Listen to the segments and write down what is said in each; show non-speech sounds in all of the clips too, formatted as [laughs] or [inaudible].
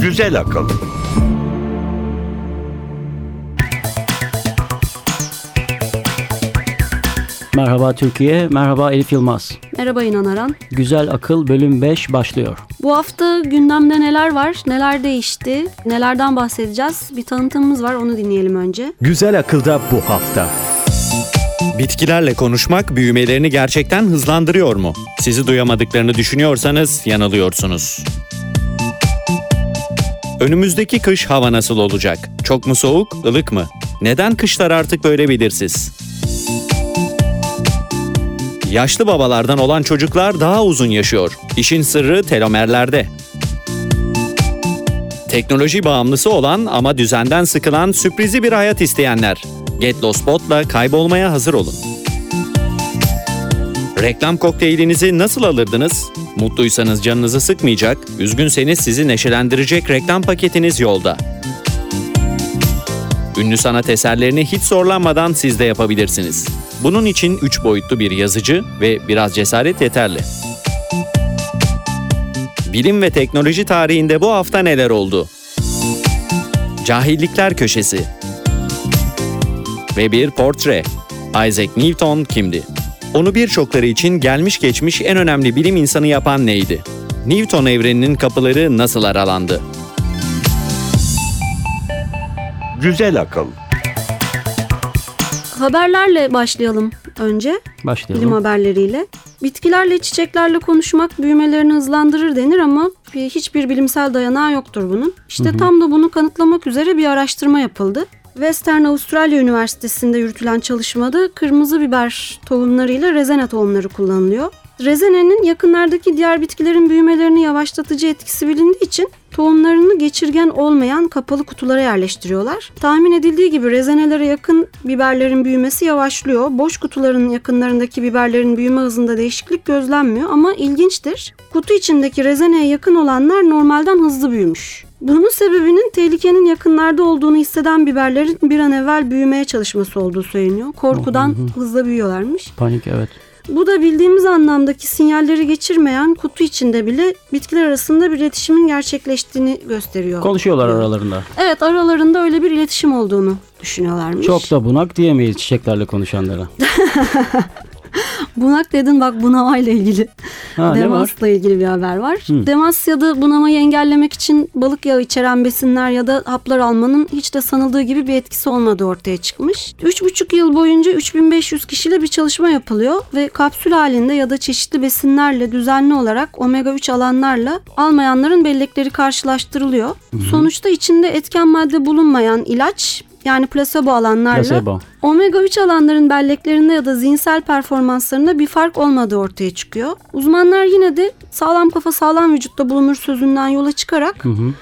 Güzel akıl. Merhaba Türkiye, merhaba Elif Yılmaz. Merhaba İnan Aran. Güzel Akıl bölüm 5 başlıyor. Bu hafta gündemde neler var, neler değişti, nelerden bahsedeceğiz? Bir tanıtımımız var, onu dinleyelim önce. Güzel akılda bu hafta. Bitkilerle konuşmak büyümelerini gerçekten hızlandırıyor mu? Sizi duyamadıklarını düşünüyorsanız yanılıyorsunuz. Önümüzdeki kış hava nasıl olacak? Çok mu soğuk, ılık mı? Neden kışlar artık böyle belirsiz? Yaşlı babalardan olan çocuklar daha uzun yaşıyor. İşin sırrı telomerlerde. Teknoloji bağımlısı olan ama düzenden sıkılan sürprizi bir hayat isteyenler. Getlo Spot'la kaybolmaya hazır olun. Reklam kokteylinizi nasıl alırdınız? Mutluysanız canınızı sıkmayacak, üzgünseniz sizi neşelendirecek reklam paketiniz yolda. Ünlü sanat eserlerini hiç zorlanmadan siz de yapabilirsiniz. Bunun için 3 boyutlu bir yazıcı ve biraz cesaret yeterli. Bilim ve teknoloji tarihinde bu hafta neler oldu? Cahillikler Köşesi Ve bir portre. Isaac Newton kimdi? Onu birçokları için gelmiş geçmiş en önemli bilim insanı yapan neydi? Newton evreninin kapıları nasıl aralandı? Güzel akıl. Haberlerle başlayalım önce, bilim Başlayalım. haberleriyle. Bitkilerle, çiçeklerle konuşmak büyümelerini hızlandırır denir ama bir- hiçbir bilimsel dayanağı yoktur bunun. İşte tam da bunu kanıtlamak üzere bir araştırma yapıldı. Western Avustralya Üniversitesi'nde yürütülen çalışmada kırmızı biber tohumlarıyla rezene tohumları kullanılıyor. Rezenenin yakınlardaki diğer bitkilerin büyümelerini yavaşlatıcı etkisi bilindiği için tohumlarını geçirgen olmayan kapalı kutulara yerleştiriyorlar. Tahmin edildiği gibi rezenelere yakın biberlerin büyümesi yavaşlıyor. Boş kutuların yakınlarındaki biberlerin büyüme hızında değişiklik gözlenmiyor ama ilginçtir. Kutu içindeki rezeneye yakın olanlar normalden hızlı büyümüş. Bunun sebebinin tehlikenin yakınlarda olduğunu hisseden biberlerin bir an evvel büyümeye çalışması olduğu söyleniyor. Korkudan hızla büyüyorlarmış. Panik evet. Bu da bildiğimiz anlamdaki sinyalleri geçirmeyen kutu içinde bile bitkiler arasında bir iletişimin gerçekleştiğini gösteriyor. Konuşuyorlar aralarında. Evet aralarında öyle bir iletişim olduğunu düşünüyorlarmış. Çok da bunak diyemeyiz çiçeklerle konuşanlara. [laughs] Bunak dedin bak bunamayla ilgili. Ha? Demasla ilgili bir haber var. Hı. Demas ya da bunamayı engellemek için balık yağı içeren besinler ya da haplar almanın hiç de sanıldığı gibi bir etkisi olmadığı ortaya çıkmış. 3,5 yıl boyunca 3500 kişiyle bir çalışma yapılıyor ve kapsül halinde ya da çeşitli besinlerle düzenli olarak omega 3 alanlarla almayanların bellekleri karşılaştırılıyor. Sonuçta içinde etken madde bulunmayan ilaç yani plasebo alanlarla Placebo. Omega 3 alanların belleklerinde ya da zihinsel performanslarında bir fark olmadığı ortaya çıkıyor. Uzmanlar yine de sağlam kafa sağlam vücutta bulunur sözünden yola çıkarak Hı hı.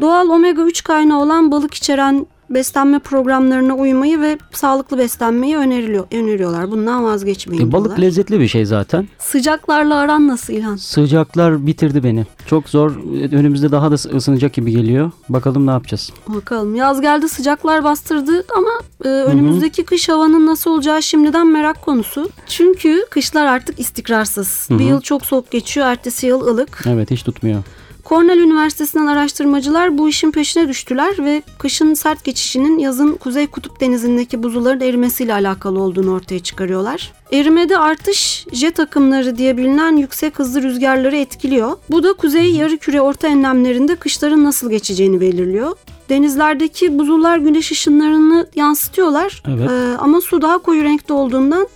doğal omega 3 kaynağı olan balık içeren beslenme programlarına uymayı ve sağlıklı beslenmeyi öneriliyor, öneriyorlar. Bundan vazgeçmeyin E, balık diyorlar. lezzetli bir şey zaten. Sıcaklarla aran nasıl İlhan? Sıcaklar bitirdi beni. Çok zor. Önümüzde daha da ısınacak gibi geliyor. Bakalım ne yapacağız. Bakalım yaz geldi sıcaklar bastırdı ama e, önümüzdeki kış havanın nasıl olacağı şimdiden merak konusu. Çünkü kışlar artık istikrarsız. Hı hı. Bir yıl çok soğuk geçiyor, ertesi yıl ılık. Evet hiç tutmuyor. Cornell Üniversitesi'nden araştırmacılar bu işin peşine düştüler ve kışın sert geçişinin yazın Kuzey Kutup Denizi'ndeki buzulların erimesiyle alakalı olduğunu ortaya çıkarıyorlar. Erimede artış jet akımları diye bilinen yüksek hızlı rüzgarları etkiliyor. Bu da kuzey yarı orta enlemlerinde kışların nasıl geçeceğini belirliyor. Denizlerdeki buzullar güneş ışınlarını yansıtıyorlar Evet. Ee, ama su daha koyu renkte olduğundan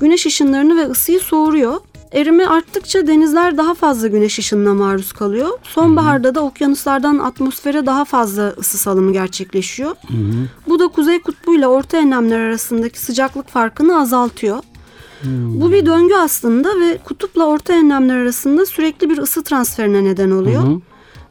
güneş ışınlarını ve ısıyı soğuruyor. Erime arttıkça denizler daha fazla güneş ışınına maruz kalıyor. Sonbaharda da okyanuslardan atmosfere daha fazla ısı salımı gerçekleşiyor. Bu da kuzey kutbuyla orta enlemler arasındaki sıcaklık farkını azaltıyor. Bu bir döngü aslında ve kutupla orta enlemler arasında sürekli bir ısı transferine neden oluyor. Hı hı.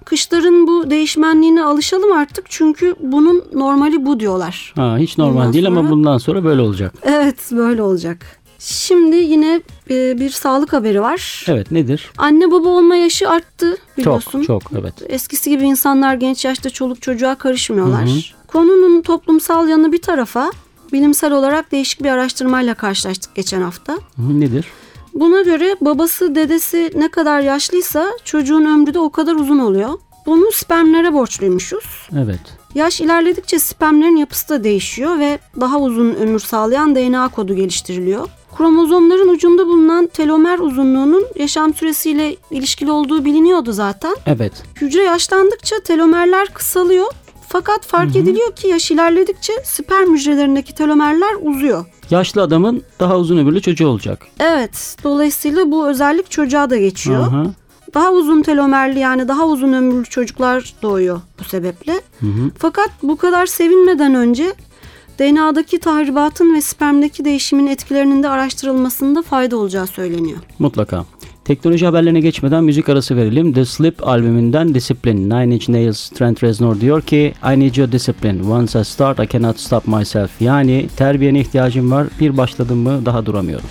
Kışların bu değişmenliğine alışalım artık çünkü bunun normali bu diyorlar. Ha, hiç normal Bundan değil ama sonra- bundan sonra böyle olacak. Evet böyle olacak. Şimdi yine e, bir sağlık haberi var. Evet nedir? Anne baba olma yaşı arttı biliyorsun. Çok çok evet. Eskisi gibi insanlar genç yaşta çoluk çocuğa karışmıyorlar. Hı hı. Konunun toplumsal yanı bir tarafa bilimsel olarak değişik bir araştırmayla karşılaştık geçen hafta. Hı, Nedir? Buna göre babası dedesi ne kadar yaşlıysa çocuğun ömrü de o kadar uzun oluyor. Bunu spermlere borçluymuşuz. Evet. Yaş ilerledikçe spermlerin yapısı da değişiyor ve daha uzun ömür sağlayan DNA kodu geliştiriliyor. Kromozomların ucunda bulunan telomer uzunluğunun yaşam süresiyle ilişkili olduğu biliniyordu zaten. Evet. Hücre yaşlandıkça telomerler kısalıyor. Fakat fark ediliyor ki yaş ilerledikçe sperm hücrelerindeki telomerler uzuyor. Yaşlı adamın daha uzun ömürlü çocuğu olacak. Evet, dolayısıyla bu özellik çocuğa da geçiyor. Aha. Daha uzun telomerli yani daha uzun ömürlü çocuklar doğuyor bu sebeple. Hı hı. Fakat bu kadar sevinmeden önce DNA'daki tahribatın ve spermdeki değişimin etkilerinin de araştırılmasında fayda olacağı söyleniyor. Mutlaka. Teknoloji haberlerine geçmeden müzik arası verelim. The Slip albümünden Discipline. Nine Inch Nails Trent Reznor diyor ki I need your discipline. Once I start I cannot stop myself. Yani terbiyene ihtiyacım var. Bir başladım mı daha duramıyorum.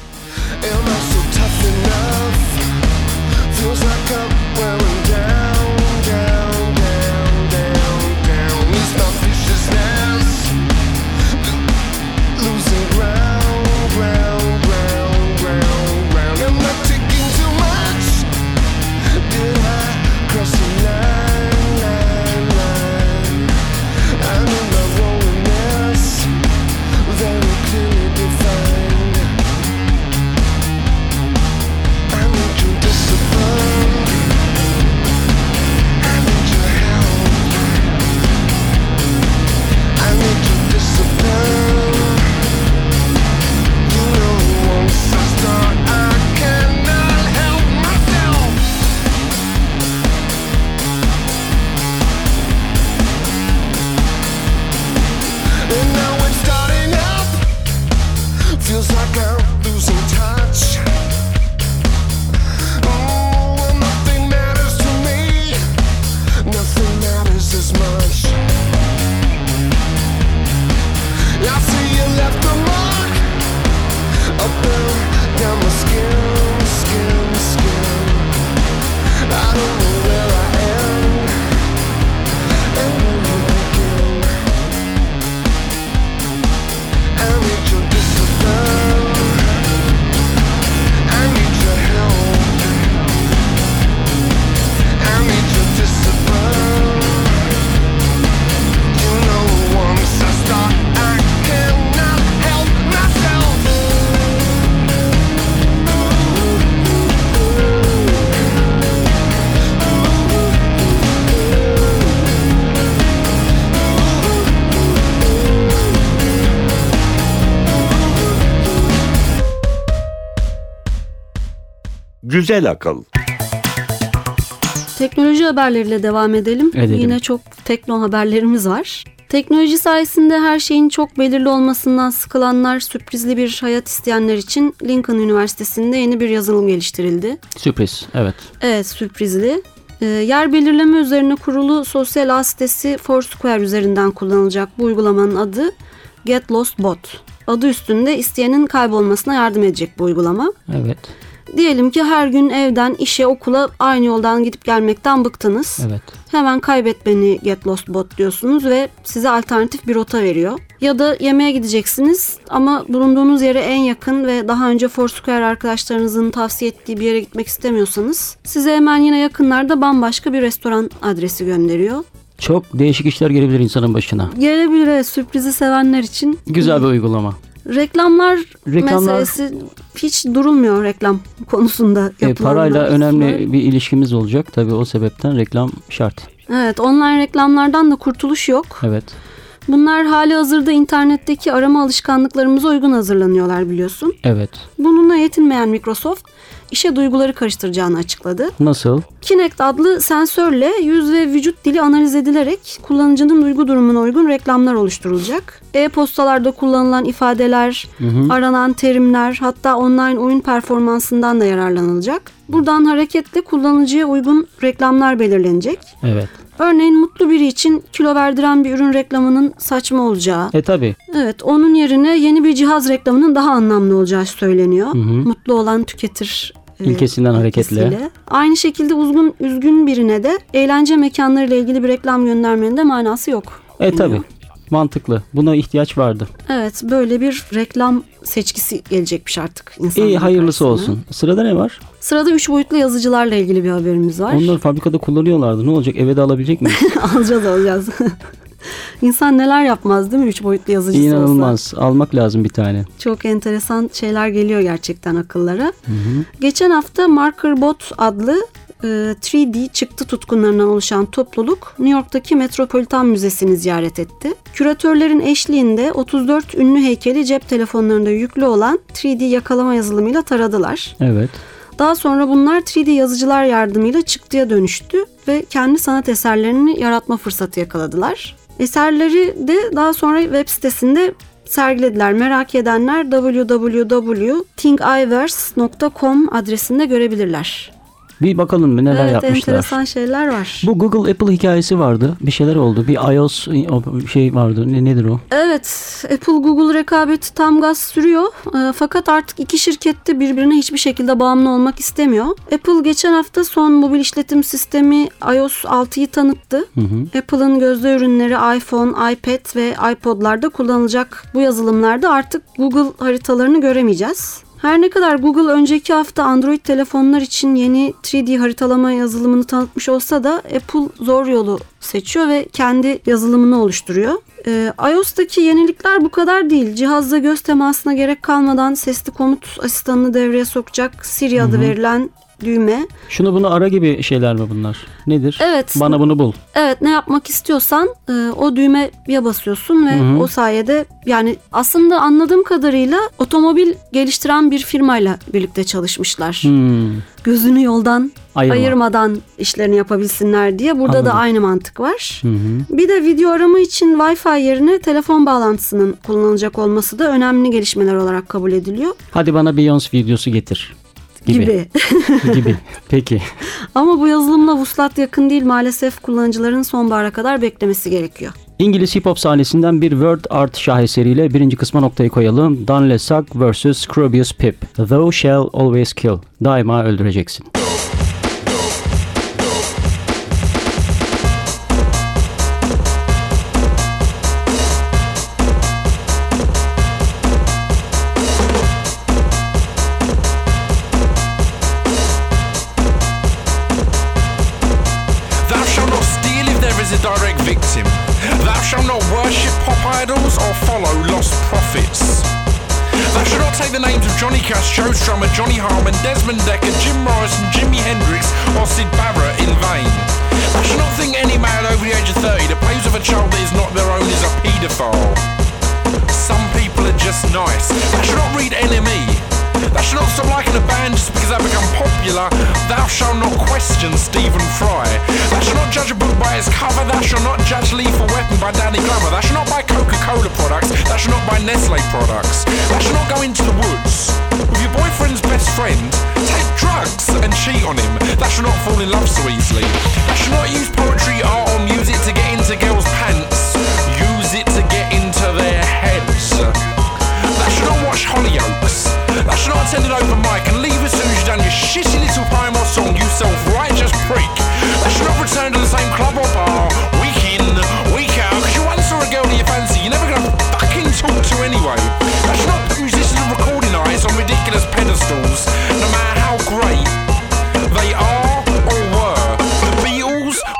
Güzel akıl. Teknoloji haberleriyle devam edelim. Edelim. Yine çok tekno haberlerimiz var. Teknoloji sayesinde her şeyin çok belirli olmasından sıkılanlar, sürprizli bir hayat isteyenler için Lincoln Üniversitesi'nde yeni bir yazılım geliştirildi. Sürpriz. Evet. Evet sürprizli. Ee, yer belirleme üzerine kurulu sosyal ağ sitesi Foursquare üzerinden kullanılacak bu uygulamanın adı Get Lost Bot. Adı üstünde isteyenin kaybolmasına yardım edecek bu uygulama. Evet. Diyelim ki her gün evden, işe, okula aynı yoldan gidip gelmekten bıktınız. Evet. Hemen kaybet beni Get Lost Bot diyorsunuz ve size alternatif bir rota veriyor. Ya da yemeğe gideceksiniz ama bulunduğunuz yere en yakın ve daha önce Foursquare arkadaşlarınızın tavsiye ettiği bir yere gitmek istemiyorsanız size hemen yine yakınlarda bambaşka bir restoran adresi gönderiyor. Çok değişik işler gelebilir insanın başına. Gelebilir sürprizi sevenler için. Güzel bir uygulama. Reklamlar, Reklamlar- meselesi hiç durulmuyor reklam konusunda. E, parayla önemli bir ilişkimiz olacak. Tabii o sebepten reklam şart. Evet online reklamlardan da kurtuluş yok. Evet. Bunlar hali hazırda internetteki arama alışkanlıklarımıza uygun hazırlanıyorlar biliyorsun. Evet. Bununla yetinmeyen Microsoft işe duyguları karıştıracağını açıkladı. Nasıl? Kinect adlı sensörle yüz ve vücut dili analiz edilerek kullanıcının duygu durumuna uygun reklamlar oluşturulacak. E-postalarda kullanılan ifadeler, aranan terimler hatta online oyun performansından da yararlanılacak. Buradan hareketle kullanıcıya uygun reklamlar belirlenecek. Evet. Örneğin mutlu biri için kilo verdiren bir ürün reklamının saçma olacağı, E tabii. Evet, onun yerine yeni bir cihaz reklamının daha anlamlı olacağı söyleniyor. Mutlu olan tüketir e, İlkesinden hareketle. ilkesiyle. Aynı şekilde uzgun üzgün birine de eğlence mekanları ile ilgili bir reklam göndermenin de manası yok. E tabii. Mantıklı. Buna ihtiyaç vardı. Evet böyle bir reklam seçkisi gelecekmiş artık insanların İyi hayırlısı karşısına. olsun. Sırada ne var? Sırada üç boyutlu yazıcılarla ilgili bir haberimiz var. Onları fabrikada kullanıyorlardı. Ne olacak? Eve de alabilecek miyiz? [laughs] alacağız alacağız. [laughs] İnsan neler yapmaz değil mi üç boyutlu yazıcısı olsa. İnanılmaz. Almak lazım bir tane. Çok enteresan şeyler geliyor gerçekten akıllara. Geçen hafta MarkerBot adlı e, 3D çıktı tutkunlarından oluşan topluluk New York'taki Metropolitan Müzesi'ni ziyaret etti. Küratörlerin eşliğinde 34 ünlü heykeli cep telefonlarında yüklü olan 3D yakalama yazılımıyla taradılar. Evet. Daha sonra bunlar 3D yazıcılar yardımıyla çıktıya dönüştü ve kendi sanat eserlerini yaratma fırsatı yakaladılar. Eserleri de daha sonra web sitesinde sergilediler. Merak edenler www.thinkiverse.com adresinde görebilirler. Bir bakalım mı neler evet yapmışlar. enteresan şeyler var. Bu Google Apple hikayesi vardı. Bir şeyler oldu. Bir iOS şey vardı. Ne, nedir o? Evet, Apple Google rekabeti tam gaz sürüyor. E, fakat artık iki şirket de birbirine hiçbir şekilde bağımlı olmak istemiyor. Apple geçen hafta son mobil işletim sistemi iOS 6'yı tanıttı. Apple'ın gözde ürünleri iPhone, iPad ve iPod'larda kullanılacak bu yazılımlarda artık Google haritalarını göremeyeceğiz. Her ne kadar Google önceki hafta Android telefonlar için yeni 3D haritalama yazılımını tanıtmış olsa da Apple zor yolu seçiyor ve kendi yazılımını oluşturuyor. Ee, iOS'taki yenilikler bu kadar değil. Cihazda göz temasına gerek kalmadan sesli komut asistanını devreye sokacak Siri adı verilen düğme. Şunu bunu ara gibi şeyler mi bunlar? Nedir? Evet. Bana bunu bul. Evet ne yapmak istiyorsan e, o düğmeye basıyorsun ve Hı hı. o sayede yani aslında anladığım kadarıyla otomobil geliştiren bir firmayla birlikte çalışmışlar. Hmm. Gözünü yoldan Ayırma. ayırmadan işlerini yapabilsinler diye. Burada Anladım. da aynı mantık var. Hı hı. Bir de video arama için Wi-Fi yerine telefon bağlantısının kullanılacak olması da önemli gelişmeler olarak kabul ediliyor Hadi bana Beyoncé videosu getir. Gibi. gibi. [laughs] gibi. Peki. Ama bu yazılımla vuslat yakın değil maalesef kullanıcıların sonbahara kadar beklemesi gerekiyor. İngiliz hip hop sahnesinden bir word art şaheseriyle birinci kısma noktayı koyalım. Dan Lesac vs. Scroobius Pip. Thou shall always kill. Daima öldüreceksin. The names of Johnny Cash, Joe Strummer, Johnny Harmon, Desmond Decker, Jim Morrison, Jimi Hendrix, or Sid Barrett in vain. Thou shalt not think any man over the age of 30 that plays with a child that is not their own is a paedophile. Some people are just nice. Thou shalt not read NME. Thou shalt not stop liking a band just because they become popular. Thou shalt not question Stephen Fry. Thou shalt not judge a book by its cover. Thou shalt not judge Lethal Weapon by Danny Glover. Thou shalt not buy Coca-Cola products. Thou shalt not buy Nestle products. Thou shalt not go into the woods with your boyfriend's best friend. Take drugs and cheat on him. Thou shalt not fall in love so easily. Thou shalt not use poetry, art, or music to get into girls'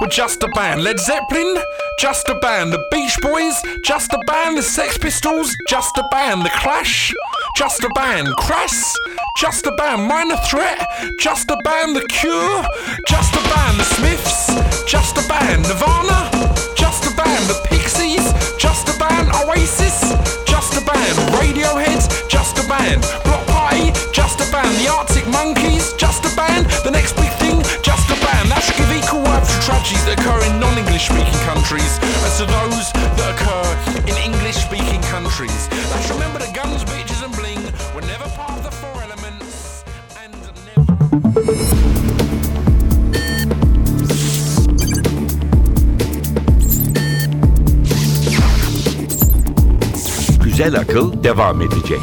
were just a band. Led Zeppelin, just a band. The Beach Boys, just a band. The Sex Pistols, just a band. The Clash, just a band. Crass, just a band. Minor Threat, just a band. The Cure, just a band. The Smiths, just a band. Nirvana, just a band. The Pixies, just a band. Oasis, just a band. Radiohead, just a band. Block Party, just a band. The Arctic Monkeys, just a band. The next big thing, countries as to those that occur in English speaking countries. Let's remember that guns, bitches and bling were never part of the four elements and never... Güzel akıl devam edecek.